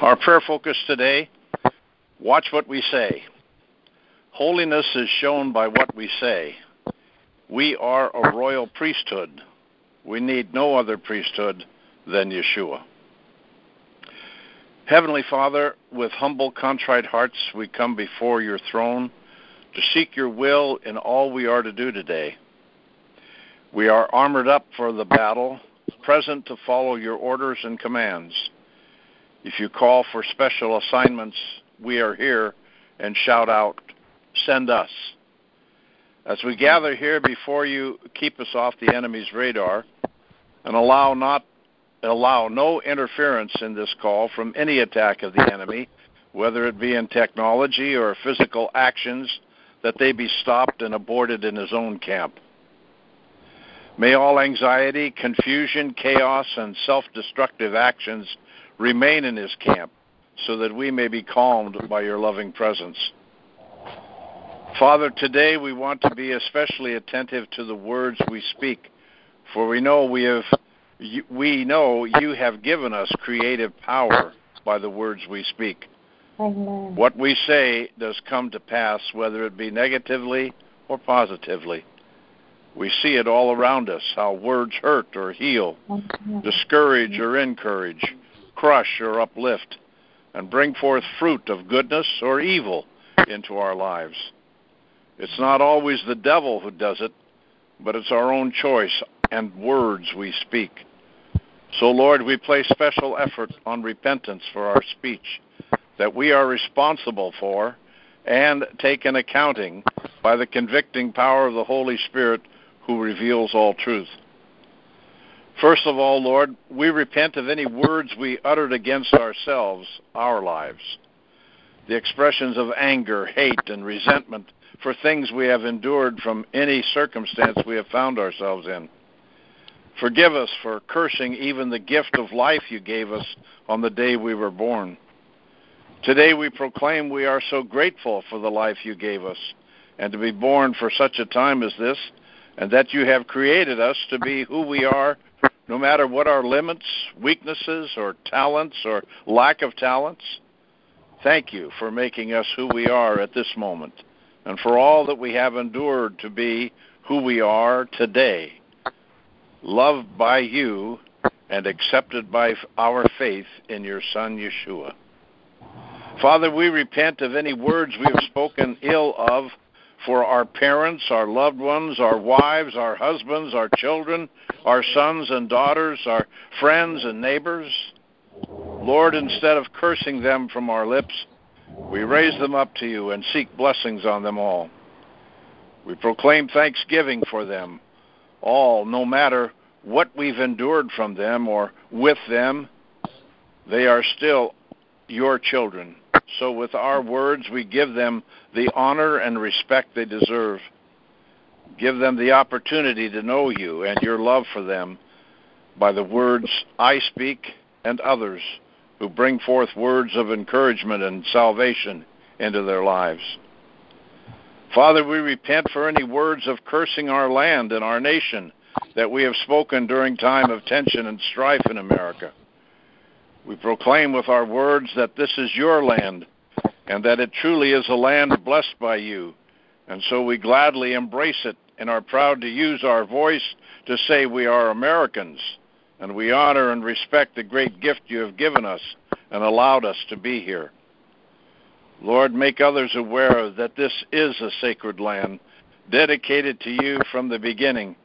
Our prayer focus today watch what we say. Holiness is shown by what we say. We are a royal priesthood. We need no other priesthood than Yeshua. Heavenly Father, with humble, contrite hearts, we come before your throne to seek your will in all we are to do today. We are armored up for the battle, present to follow your orders and commands. If you call for special assignments, we are here and shout out, Send us. As we gather here before you, keep us off the enemy's radar and allow not allow no interference in this call from any attack of the enemy, whether it be in technology or physical actions, that they be stopped and aborted in his own camp. May all anxiety, confusion, chaos, and self destructive actions remain in his camp so that we may be calmed by your loving presence. Father, today we want to be especially attentive to the words we speak, for we know we have we know you have given us creative power by the words we speak. Amen. What we say does come to pass, whether it be negatively or positively. We see it all around us how words hurt or heal, discourage or encourage, crush or uplift, and bring forth fruit of goodness or evil into our lives. It's not always the devil who does it, but it's our own choice and words we speak. So, Lord, we place special effort on repentance for our speech that we are responsible for and take an accounting by the convicting power of the Holy Spirit who reveals all truth. First of all, Lord, we repent of any words we uttered against ourselves, our lives. The expressions of anger, hate, and resentment for things we have endured from any circumstance we have found ourselves in. Forgive us for cursing even the gift of life you gave us on the day we were born. Today we proclaim we are so grateful for the life you gave us and to be born for such a time as this, and that you have created us to be who we are, no matter what our limits, weaknesses, or talents, or lack of talents. Thank you for making us who we are at this moment, and for all that we have endured to be who we are today loved by you and accepted by our faith in your Son, Yeshua. Father, we repent of any words we have spoken ill of for our parents, our loved ones, our wives, our husbands, our children, our sons and daughters, our friends and neighbors. Lord, instead of cursing them from our lips, we raise them up to you and seek blessings on them all. We proclaim thanksgiving for them all, no matter what we've endured from them or with them, they are still your children. So, with our words, we give them the honor and respect they deserve. Give them the opportunity to know you and your love for them by the words I speak and others who bring forth words of encouragement and salvation into their lives. Father, we repent for any words of cursing our land and our nation that we have spoken during time of tension and strife in America. We proclaim with our words that this is your land and that it truly is a land blessed by you. And so we gladly embrace it and are proud to use our voice to say we are Americans and we honor and respect the great gift you have given us and allowed us to be here. Lord, make others aware that this is a sacred land dedicated to you from the beginning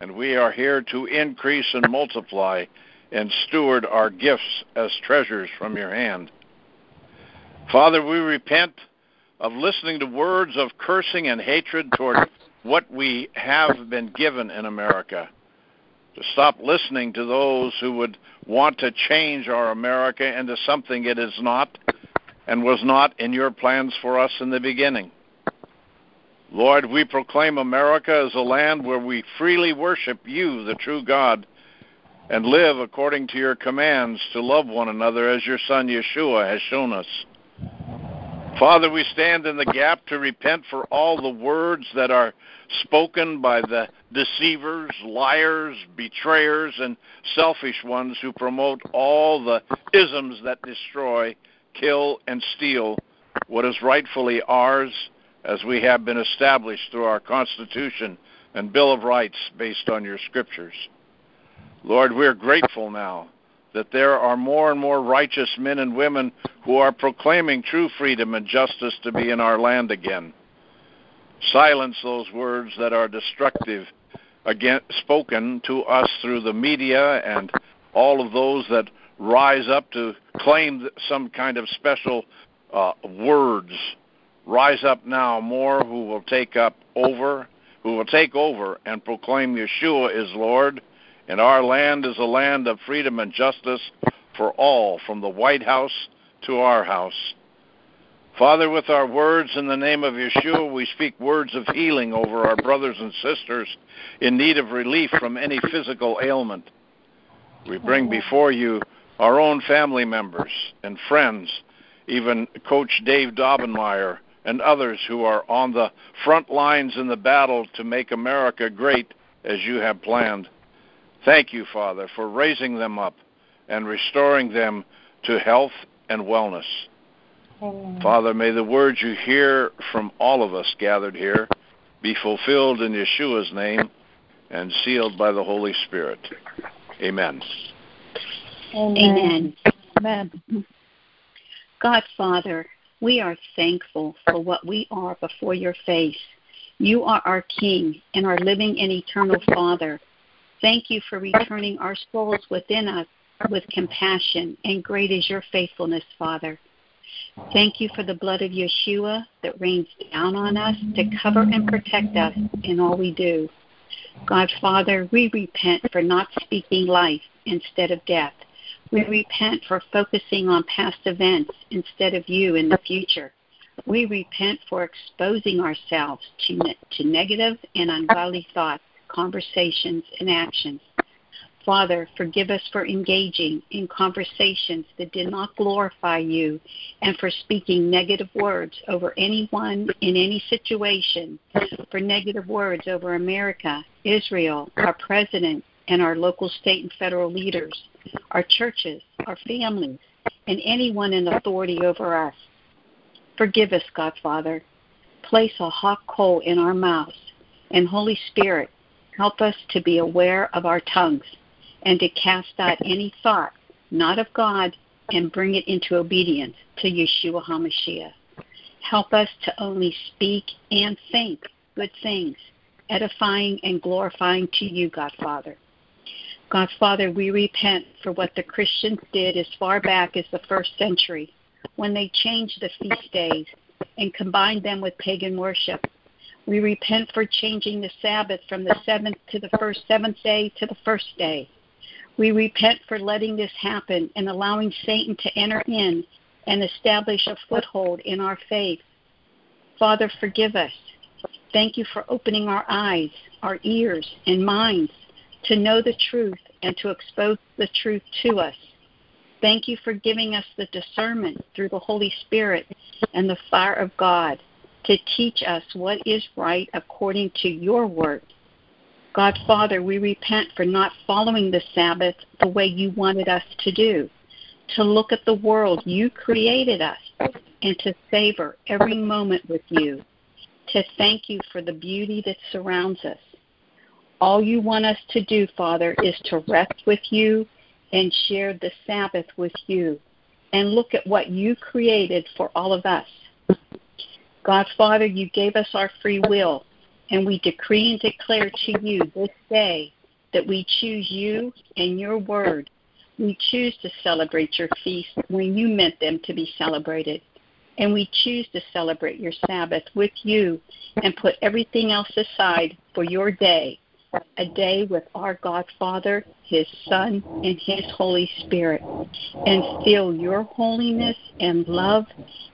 and we are here to increase and multiply and steward our gifts as treasures from your hand. Father, we repent of listening to words of cursing and hatred toward what we have been given in America. To stop listening to those who would want to change our America into something it is not and was not in your plans for us in the beginning. Lord, we proclaim America as a land where we freely worship you, the true God, and live according to your commands to love one another as your Son Yeshua has shown us. Father, we stand in the gap to repent for all the words that are spoken by the deceivers, liars, betrayers, and selfish ones who promote all the isms that destroy, kill, and steal what is rightfully ours as we have been established through our Constitution and Bill of Rights based on your scriptures. Lord, we're grateful now that there are more and more righteous men and women who are proclaiming true freedom and justice to be in our land again. Silence those words that are destructive spoken to us through the media and all of those that rise up to claim some kind of special uh, words. Rise up now, more who will take up over, who will take over and proclaim Yeshua is Lord and our land is a land of freedom and justice for all, from the White House to our house. Father, with our words in the name of Yeshua, we speak words of healing over our brothers and sisters in need of relief from any physical ailment. We bring before you our own family members and friends, even Coach Dave Daubenmire and others who are on the front lines in the battle to make America great as you have planned. Thank you, Father, for raising them up and restoring them to health and wellness. Amen. Father, may the words you hear from all of us gathered here be fulfilled in Yeshua's name and sealed by the Holy Spirit. Amen. Amen. Amen. God, Father, we are thankful for what we are before your face. You are our King and our living and eternal Father. Thank you for returning our souls within us with compassion, and great is your faithfulness, Father. Thank you for the blood of Yeshua that rains down on us to cover and protect us in all we do. God, Father, we repent for not speaking life instead of death. We repent for focusing on past events instead of you in the future. We repent for exposing ourselves to, to negative and ungodly thoughts conversations, and actions. Father, forgive us for engaging in conversations that did not glorify you and for speaking negative words over anyone in any situation, for negative words over America, Israel, our president, and our local, state, and federal leaders, our churches, our families, and anyone in authority over us. Forgive us, God Father. Place a hot coal in our mouths, and Holy Spirit, Help us to be aware of our tongues and to cast out any thought not of God and bring it into obedience to Yeshua HaMashiach. Help us to only speak and think good things, edifying and glorifying to you, God Father. God Father, we repent for what the Christians did as far back as the first century when they changed the feast days and combined them with pagan worship we repent for changing the Sabbath from the seventh to the first seventh day to the first day. We repent for letting this happen and allowing Satan to enter in and establish a foothold in our faith. Father, forgive us. Thank you for opening our eyes, our ears, and minds to know the truth and to expose the truth to us. Thank you for giving us the discernment through the Holy Spirit and the fire of God to teach us what is right according to your word. God Father, we repent for not following the Sabbath the way you wanted us to do, to look at the world you created us, and to savor every moment with you, to thank you for the beauty that surrounds us. All you want us to do, Father, is to rest with you and share the Sabbath with you, and look at what you created for all of us God, Father, you gave us our free will, and we decree and declare to you this day that we choose you and your word. We choose to celebrate your feast when you meant them to be celebrated. And we choose to celebrate your Sabbath with you and put everything else aside for your day a day with our God Father, His Son, and His Holy Spirit, and feel your holiness and love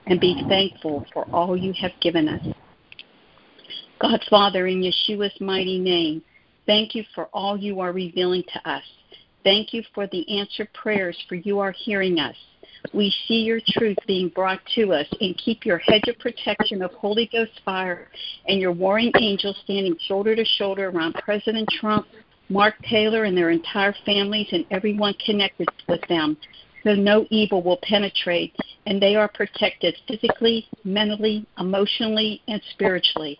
and be thankful for all you have given us. God Father, in Yeshua's mighty name, thank you for all you are revealing to us. Thank you for the answered prayers, for you are hearing us. We see your truth being brought to us and keep your hedge of protection of Holy Ghost fire and your warring angels standing shoulder to shoulder around President Trump, Mark Taylor, and their entire families and everyone connected with them. So no evil will penetrate, and they are protected physically, mentally, emotionally, and spiritually.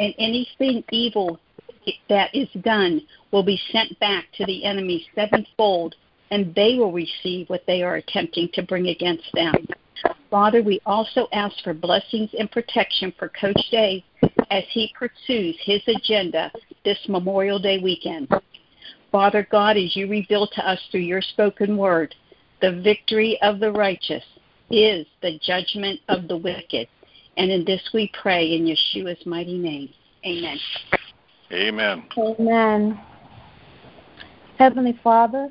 And anything evil that is done will be sent back to the enemy sevenfold and they will receive what they are attempting to bring against them. Father, we also ask for blessings and protection for Coach Dave as he pursues his agenda this Memorial Day weekend. Father God, as you reveal to us through your spoken word, the victory of the righteous is the judgment of the wicked. And in this we pray in Yeshua's mighty name. Amen. Amen. Amen. Heavenly Father,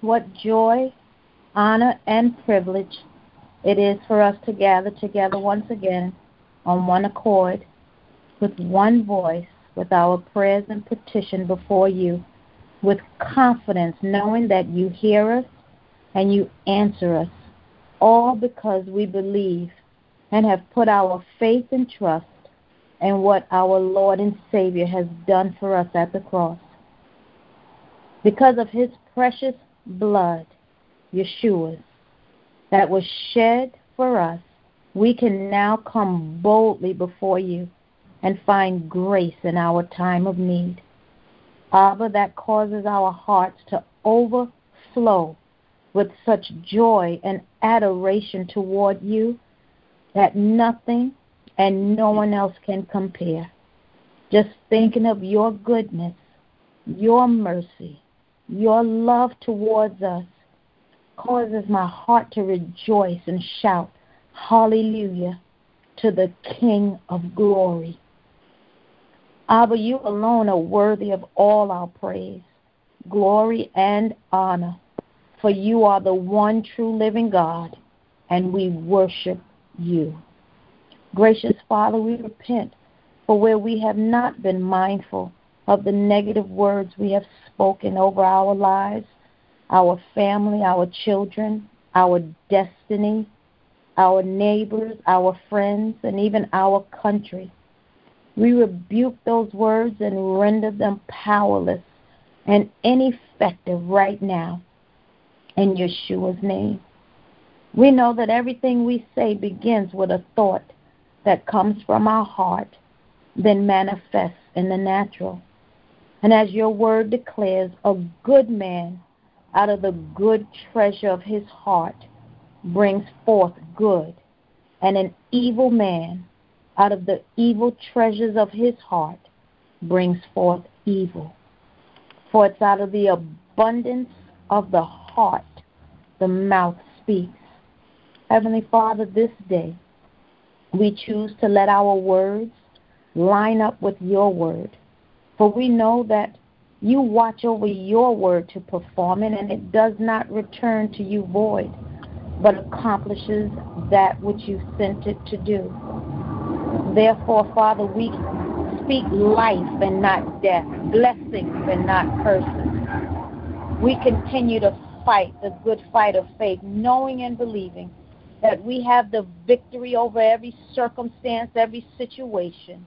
what joy, honor, and privilege it is for us to gather together once again on one accord with one voice with our prayers and petition before you with confidence, knowing that you hear us and you answer us, all because we believe and have put our faith and trust in what our Lord and Savior has done for us at the cross. Because of his precious blood, Yeshua's, that was shed for us, we can now come boldly before you and find grace in our time of need. Abba, that causes our hearts to overflow with such joy and adoration toward you that nothing and no one else can compare. Just thinking of your goodness, your mercy, your love towards us causes my heart to rejoice and shout, Hallelujah, to the King of glory. Abba, you alone are worthy of all our praise, glory, and honor, for you are the one true living God, and we worship you. Gracious Father, we repent for where we have not been mindful of the negative words we have spoken over our lives, our family, our children, our destiny, our neighbors, our friends, and even our country. We rebuke those words and render them powerless and ineffective right now in Yeshua's name. We know that everything we say begins with a thought that comes from our heart, then manifests in the natural. And as your word declares, a good man out of the good treasure of his heart brings forth good, and an evil man out of the evil treasures of his heart brings forth evil. For it's out of the abundance of the heart the mouth speaks. Heavenly Father, this day we choose to let our words line up with your word. For we know that you watch over your word to perform it, and it does not return to you void, but accomplishes that which you sent it to do. Therefore, Father, we speak life and not death, blessings and not curses. We continue to fight the good fight of faith, knowing and believing that we have the victory over every circumstance, every situation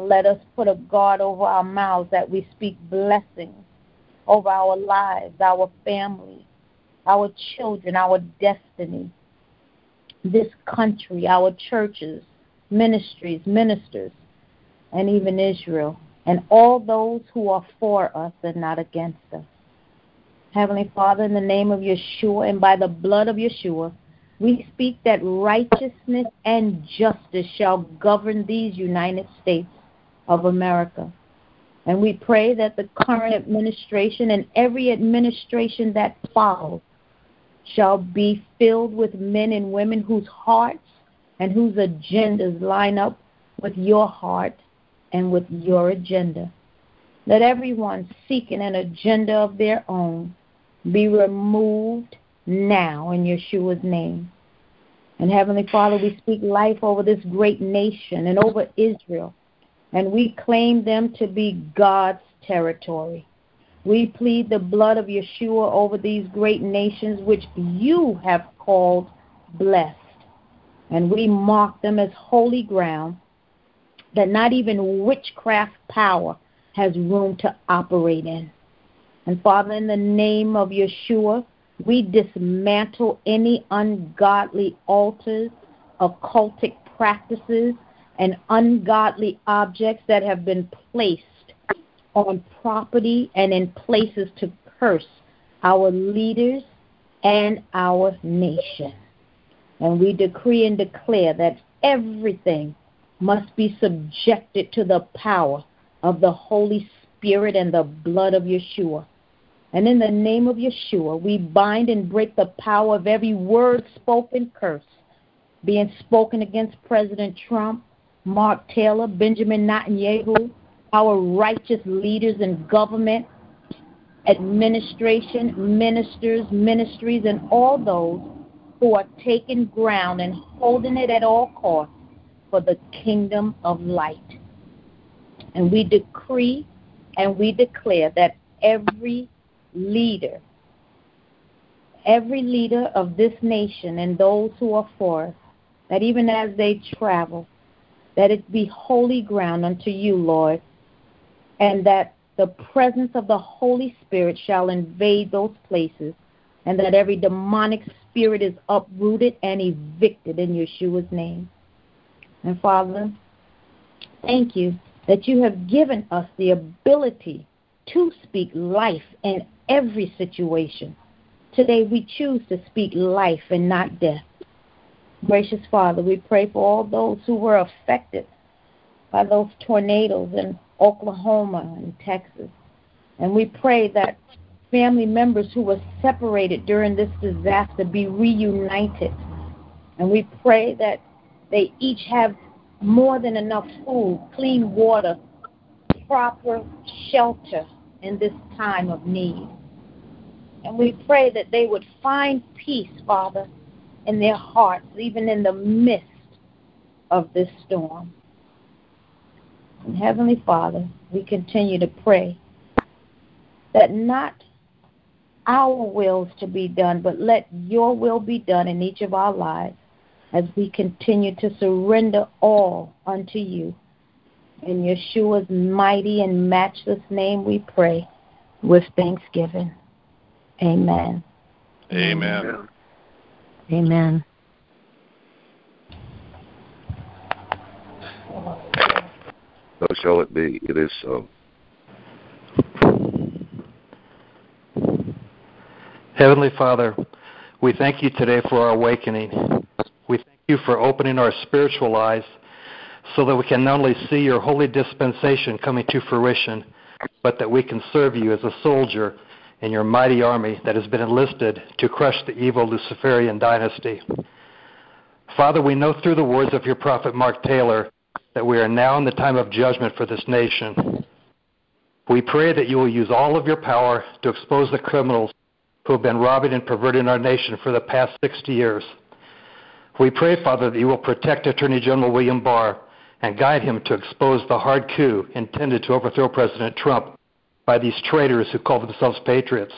let us put a guard over our mouths that we speak blessings over our lives, our family, our children, our destiny, this country, our churches, ministries, ministers, and even Israel, and all those who are for us and not against us. Heavenly Father, in the name of Yeshua and by the blood of Yeshua, we speak that righteousness and justice shall govern these United States of America. And we pray that the current administration and every administration that follows shall be filled with men and women whose hearts and whose agendas line up with your heart and with your agenda. Let everyone seeking an agenda of their own be removed now in Yeshua's name. And Heavenly Father, we speak life over this great nation and over Israel and we claim them to be God's territory. We plead the blood of Yeshua over these great nations which you have called blessed. And we mark them as holy ground that not even witchcraft power has room to operate in. And Father, in the name of Yeshua, we dismantle any ungodly altars, occultic practices, and ungodly objects that have been placed on property and in places to curse our leaders and our nation. And we decree and declare that everything must be subjected to the power of the Holy Spirit and the blood of Yeshua. And in the name of Yeshua, we bind and break the power of every word spoken curse being spoken against President Trump, Mark Taylor, Benjamin Netanyahu, our righteous leaders in government, administration, ministers, ministries, and all those who are taking ground and holding it at all costs for the kingdom of light. And we decree and we declare that every leader, every leader of this nation and those who are for us, that even as they travel, that it be holy ground unto you, Lord, and that the presence of the Holy Spirit shall invade those places, and that every demonic spirit is uprooted and evicted in Yeshua's name. And Father, thank you that you have given us the ability to speak life in every situation. Today we choose to speak life and not death. Gracious Father, we pray for all those who were affected by those tornadoes in Oklahoma and Texas. And we pray that family members who were separated during this disaster be reunited. And we pray that they each have more than enough food, clean water, proper shelter in this time of need. And we pray that they would find peace, Father, in their hearts, even in the midst of this storm. And Heavenly Father, we continue to pray that not our wills to be done, but let your will be done in each of our lives as we continue to surrender all unto you. In Yeshua's mighty and matchless name we pray with thanksgiving. Amen. Amen. Amen. So shall it be. It is so. Heavenly Father, we thank you today for our awakening. We thank you for opening our spiritual eyes so that we can not only see your holy dispensation coming to fruition, but that we can serve you as a soldier in your mighty army that has been enlisted to crush the evil Luciferian dynasty. Father, we know through the words of your prophet Mark Taylor that we are now in the time of judgment for this nation. We pray that you will use all of your power to expose the criminals who have been robbing and perverting our nation for the past 60 years. We pray, Father, that you will protect Attorney General William Barr and guide him to expose the hard coup intended to overthrow President Trump by these traitors who call themselves patriots.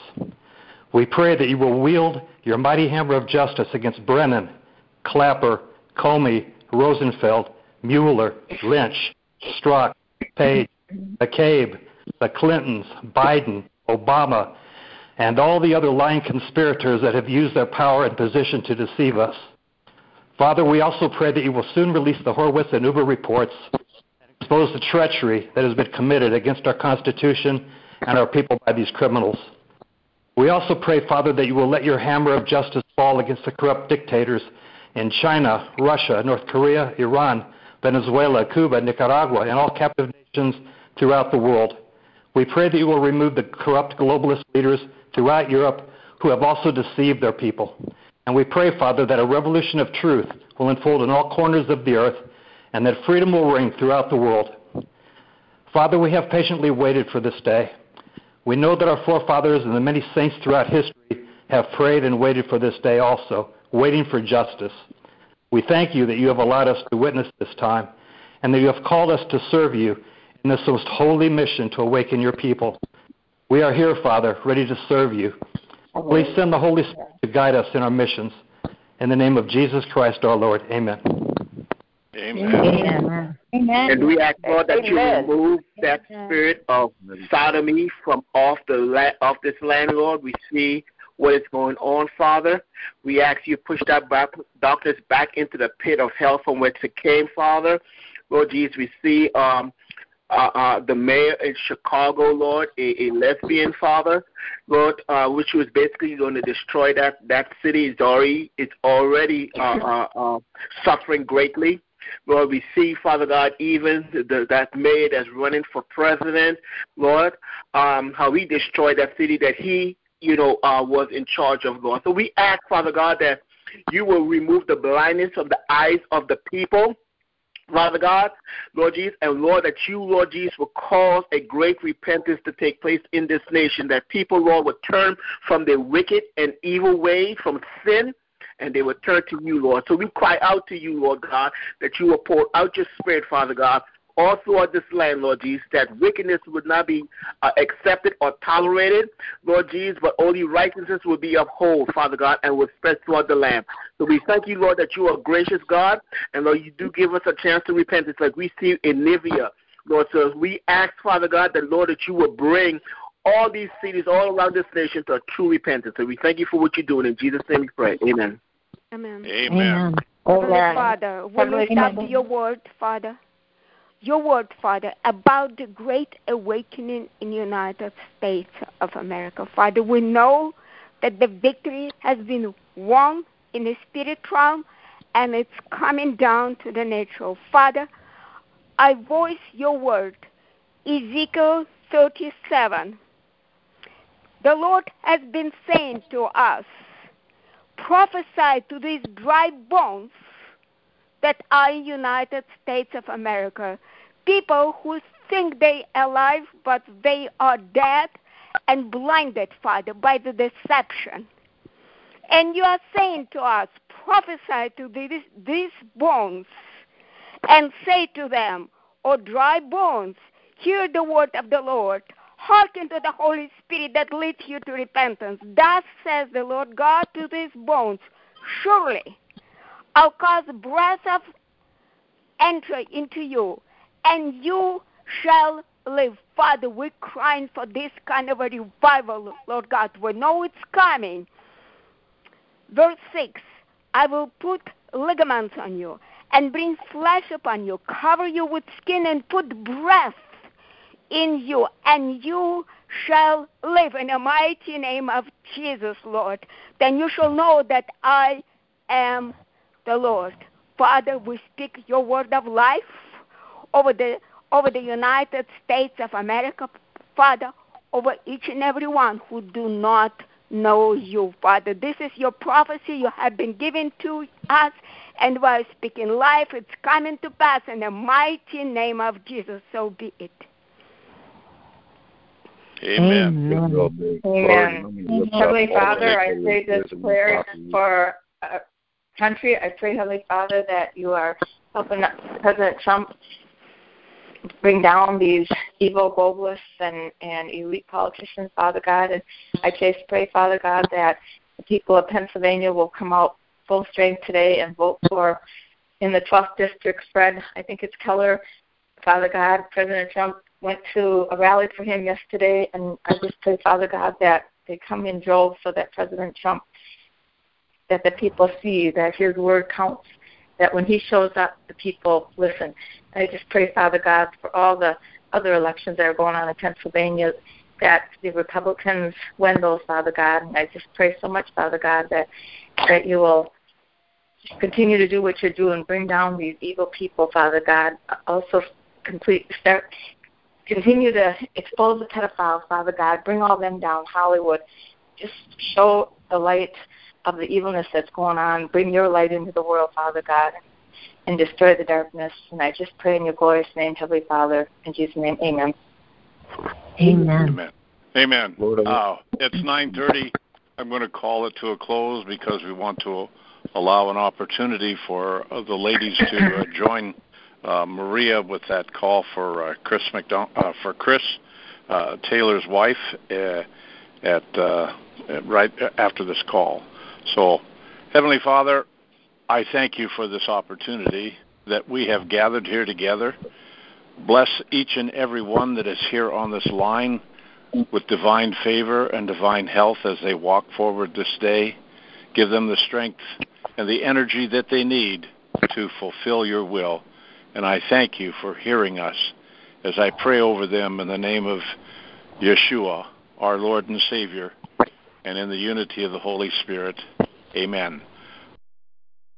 We pray that you will wield your mighty hammer of justice against Brennan, Clapper, Comey, Rosenfeld, Mueller, Lynch, Strzok, Page, McCabe, the Clintons, Biden, Obama, and all the other lying conspirators that have used their power and position to deceive us. Father, we also pray that you will soon release the Horowitz and Huber reports and expose the treachery that has been committed against our Constitution and our people by these criminals. We also pray, Father, that you will let your hammer of justice fall against the corrupt dictators in China, Russia, North Korea, Iran, Venezuela, Cuba, Nicaragua, and all captive nations throughout the world. We pray that you will remove the corrupt globalist leaders throughout Europe who have also deceived their people. And we pray, Father, that a revolution of truth will unfold in all corners of the earth and that freedom will reign throughout the world. Father, we have patiently waited for this day. We know that our forefathers and the many saints throughout history have prayed and waited for this day also, waiting for justice. We thank you that you have allowed us to witness this time and that you have called us to serve you in this most holy mission to awaken your people. We are here, Father, ready to serve you. Please send the Holy Spirit to guide us in our missions. In the name of Jesus Christ our Lord. Amen. Amen. Amen. Amen. And we ask, Lord, that you remove that spirit of sodomy from off the la- off this land, Lord. We see what is going on, Father. We ask you to push that back, darkness back into the pit of hell from which it came, Father. Lord Jesus, we see um, uh, uh, the mayor in Chicago, Lord, a, a lesbian, Father, Lord, uh, which was basically going to destroy that that city. It's already it's already uh, uh, uh, suffering greatly. Lord, we see, Father God, even the, that mayor that's running for president, Lord, um, how he destroyed that city that he, you know, uh, was in charge of, Lord. So we ask, Father God, that you will remove the blindness of the eyes of the people. Father God, Lord Jesus, and Lord, that you, Lord Jesus, will cause a great repentance to take place in this nation, that people, Lord, would turn from their wicked and evil way, from sin, and they would turn to you, Lord. So we cry out to you, Lord God, that you will pour out your spirit, Father God, all throughout this land, Lord Jesus, that wickedness would not be uh, accepted or tolerated, Lord Jesus, but only righteousness will be upheld, Father God, and will spread throughout the land. So we thank you, Lord, that you are gracious God, and Lord, you do give us a chance to repent. It's like we see in Nineveh, Lord. So we ask, Father God, that Lord, that you will bring all these cities all around this nation to a true repentance. So we thank you for what you're doing. In Jesus' name we pray. Amen. Amen. Amen. Heavenly Amen. Father, we Heavenly lift up Father. your word, Father. Your word, Father, about the great awakening in the United States of America. Father, we know that the victory has been won in the spirit realm and it's coming down to the natural. Father, I voice your word, Ezekiel 37. The Lord has been saying to us, prophesy to these dry bones that are in United States of America. People who think they are alive but they are dead and blinded, Father, by the deception. And you are saying to us, prophesy to these, these bones and say to them, O dry bones, hear the word of the Lord. Hearken to the Holy Spirit that leads you to repentance. Thus says the Lord God to these bones, Surely I'll cause breath of enter into you, and you shall live. Father, we're crying for this kind of a revival, Lord God. We know it's coming. Verse 6 I will put ligaments on you and bring flesh upon you, cover you with skin, and put breath in you, and you shall live in the mighty name of Jesus, Lord. Then you shall know that I am the Lord. Father, we speak your word of life over the over the United States of America, Father, over each and every one who do not know you, Father. This is your prophecy you have been given to us, and are speaking life. It's coming to pass in the mighty name of Jesus. So be it. Amen. Amen. Amen. Heavenly Father, I pray this prayer for our country. I pray, Heavenly Father, that you are helping President Trump bring down these evil globalists and, and elite politicians, Father God. And I just pray, Father God, that the people of Pennsylvania will come out full strength today and vote for in the 12th district spread. I think it's Keller. Father God, President Trump went to a rally for him yesterday, and I just pray, Father God, that they come in droves so that President Trump, that the people see that his word counts, that when he shows up, the people listen. I just pray, Father God, for all the other elections that are going on in Pennsylvania, that the Republicans win those, Father God. And I just pray so much, Father God, that that you will continue to do what you're doing, bring down these evil people, Father God. Also, complete start continue to expose the pedophiles, Father God. Bring all them down, Hollywood. Just show the light of the evilness that's going on. Bring your light into the world, Father God, and destroy the darkness. And I just pray in your glorious name, Heavenly Father. In Jesus' name, amen. Amen. Amen. Amen. Lord, Uh, it's 9:30. I'm going to call it to a close because we want to allow an opportunity for the ladies to uh, join uh, Maria with that call for uh, Chris McDon- uh, for Chris uh, Taylor's wife uh, at uh, right after this call. So, Heavenly Father, I thank you for this opportunity that we have gathered here together. Bless each and every one that is here on this line with divine favor and divine health as they walk forward this day. Give them the strength and the energy that they need to fulfill your will. And I thank you for hearing us as I pray over them in the name of Yeshua, our Lord and Savior, and in the unity of the Holy Spirit. Amen.